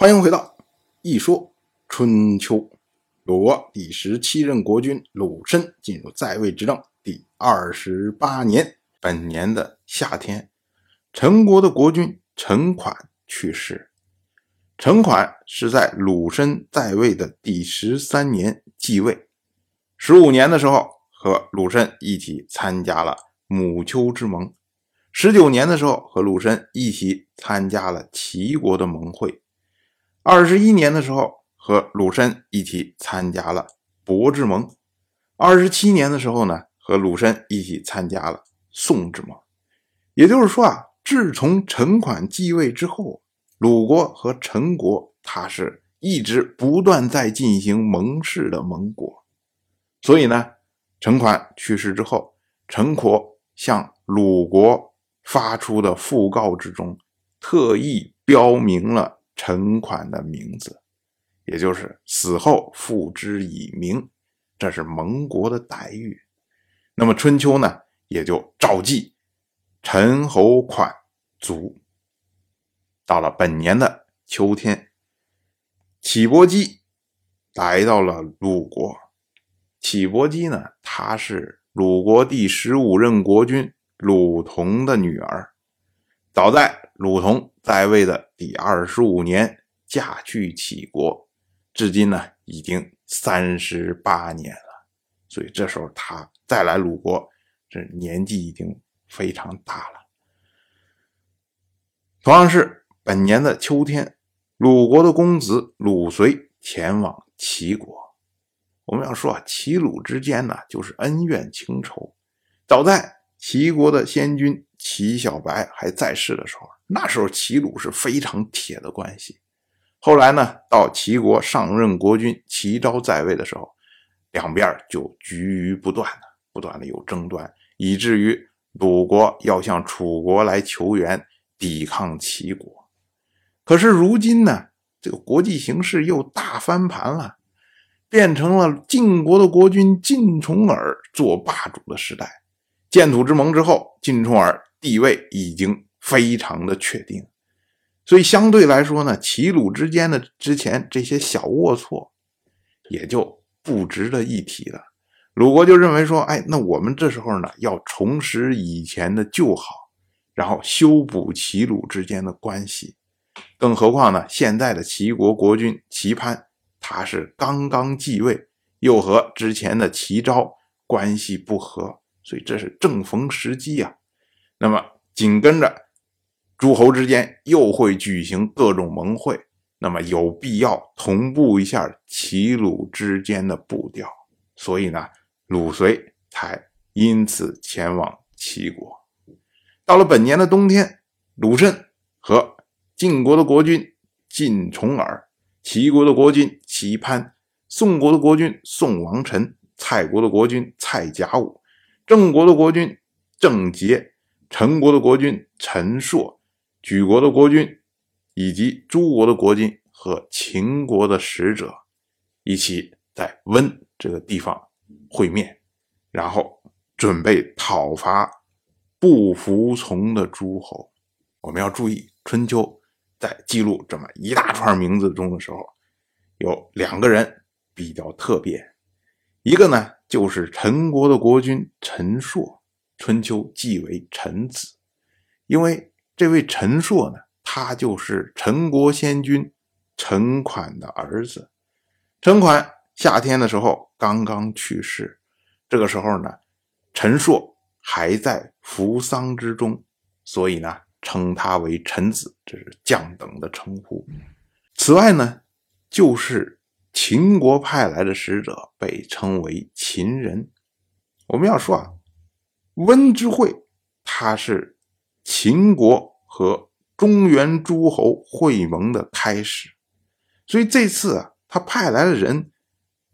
欢迎回到《一说春秋》。鲁国第十七任国君鲁申进入在位执政第二十八年，本年的夏天，陈国的国君陈款去世。陈款是在鲁申在位的第十三年继位，十五年的时候和鲁申一起参加了母丘之盟，十九年的时候和鲁申一起参加了齐国的盟会。二十一年的时候，和鲁申一起参加了伯之盟；二十七年的时候呢，和鲁申一起参加了宋之盟。也就是说啊，自从陈款继位之后，鲁国和陈国他是一直不断在进行盟誓的盟国。所以呢，陈款去世之后，陈国向鲁国发出的讣告之中，特意标明了。陈款的名字，也就是死后付之以名，这是盟国的待遇。那么春秋呢，也就召记陈侯款卒。到了本年的秋天，启伯姬来到了鲁国。启伯姬呢，她是鲁国第十五任国君鲁同的女儿。早在鲁同在位的第二十五年，嫁去齐国，至今呢已经三十八年了。所以这时候他再来鲁国，这年纪已经非常大了。同样是本年的秋天，鲁国的公子鲁随前往齐国。我们要说啊，齐鲁之间呢，就是恩怨情仇。早在齐国的先君。齐小白还在世的时候，那时候齐鲁是非常铁的关系。后来呢，到齐国上任国君齐昭在位的时候，两边就局于不断的，不断的有争端，以至于鲁国要向楚国来求援，抵抗齐国。可是如今呢，这个国际形势又大翻盘了，变成了晋国的国君晋重耳做霸主的时代。建土之盟之后，晋重耳。地位已经非常的确定，所以相对来说呢，齐鲁之间的之前这些小龌龊也就不值得一提了。鲁国就认为说，哎，那我们这时候呢要重拾以前的旧好，然后修补齐鲁之间的关系。更何况呢，现在的齐国国君齐潘他是刚刚继位，又和之前的齐昭关系不和，所以这是正逢时机啊。那么紧跟着，诸侯之间又会举行各种盟会，那么有必要同步一下齐鲁之间的步调，所以呢，鲁随才因此前往齐国。到了本年的冬天，鲁申和晋国的国君晋重耳、齐国的国君齐潘、宋国的国君宋王臣、蔡国的国君蔡甲午、郑国的国君郑杰。陈国的国君陈硕、举国的国君以及诸国的国君和秦国的使者一起在温这个地方会面，然后准备讨伐不服从的诸侯。我们要注意，春秋在记录这么一大串名字中的时候，有两个人比较特别，一个呢就是陈国的国君陈硕。春秋即为陈子，因为这位陈硕呢，他就是陈国先君陈款的儿子。陈款夏天的时候刚刚去世，这个时候呢，陈硕还在服丧之中，所以呢，称他为陈子，这是降等的称呼。此外呢，就是秦国派来的使者，被称为秦人。我们要说啊。温之会，它是秦国和中原诸侯会盟的开始，所以这次啊，他派来的人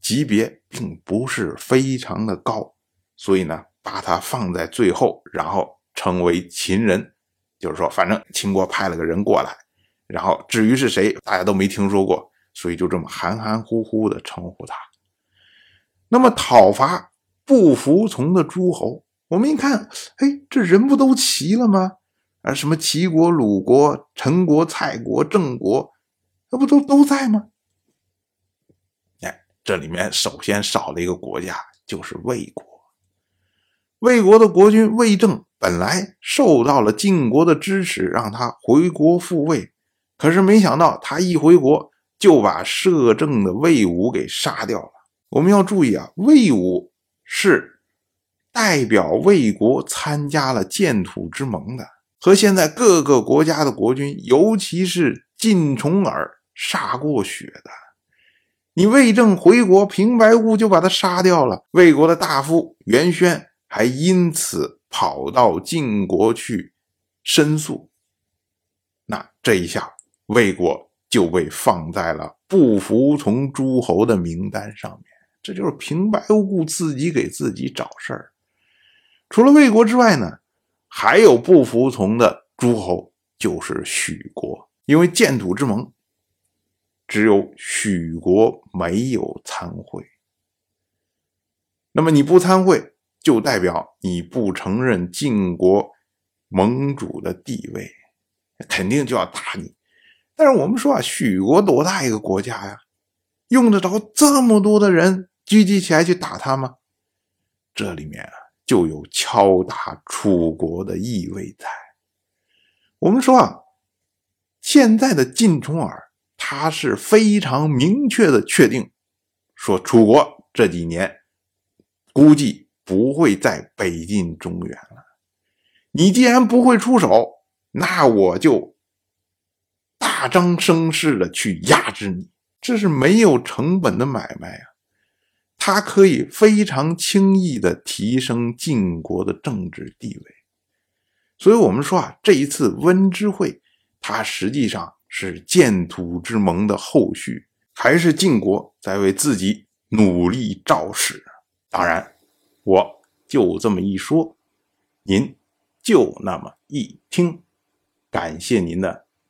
级别并不是非常的高，所以呢，把他放在最后，然后称为秦人，就是说，反正秦国派了个人过来，然后至于是谁，大家都没听说过，所以就这么含含糊糊的称呼他。那么讨伐不服从的诸侯。我们一看，哎，这人不都齐了吗？啊，什么齐国、鲁国、陈国、蔡国、郑国，那不都都在吗？哎，这里面首先少了一个国家，就是魏国。魏国的国君魏正本来受到了晋国的支持，让他回国复位，可是没想到他一回国就把摄政的魏武给杀掉了。我们要注意啊，魏武是代表魏国参加了建土之盟的。和现在各个国家的国君，尤其是晋重耳杀过血的，你魏政回国平白无故就把他杀掉了。魏国的大夫袁轩还因此跑到晋国去申诉，那这一下魏国就被放在了不服从诸侯的名单上面。这就是平白无故自己给自己找事儿。除了魏国之外呢？还有不服从的诸侯，就是许国，因为建土之盟，只有许国没有参会。那么你不参会，就代表你不承认晋国盟主的地位，肯定就要打你。但是我们说啊，许国多大一个国家呀，用得着这么多的人聚集起来去打他吗？这里面啊。就有敲打楚国的意味在。我们说啊，现在的晋重耳他是非常明确的确定，说楚国这几年估计不会再北进中原了。你既然不会出手，那我就大张声势的去压制你，这是没有成本的买卖啊。他可以非常轻易的提升晋国的政治地位，所以我们说啊，这一次温之会，它实际上是建土之盟的后续，还是晋国在为自己努力造势。当然，我就这么一说，您就那么一听，感谢您的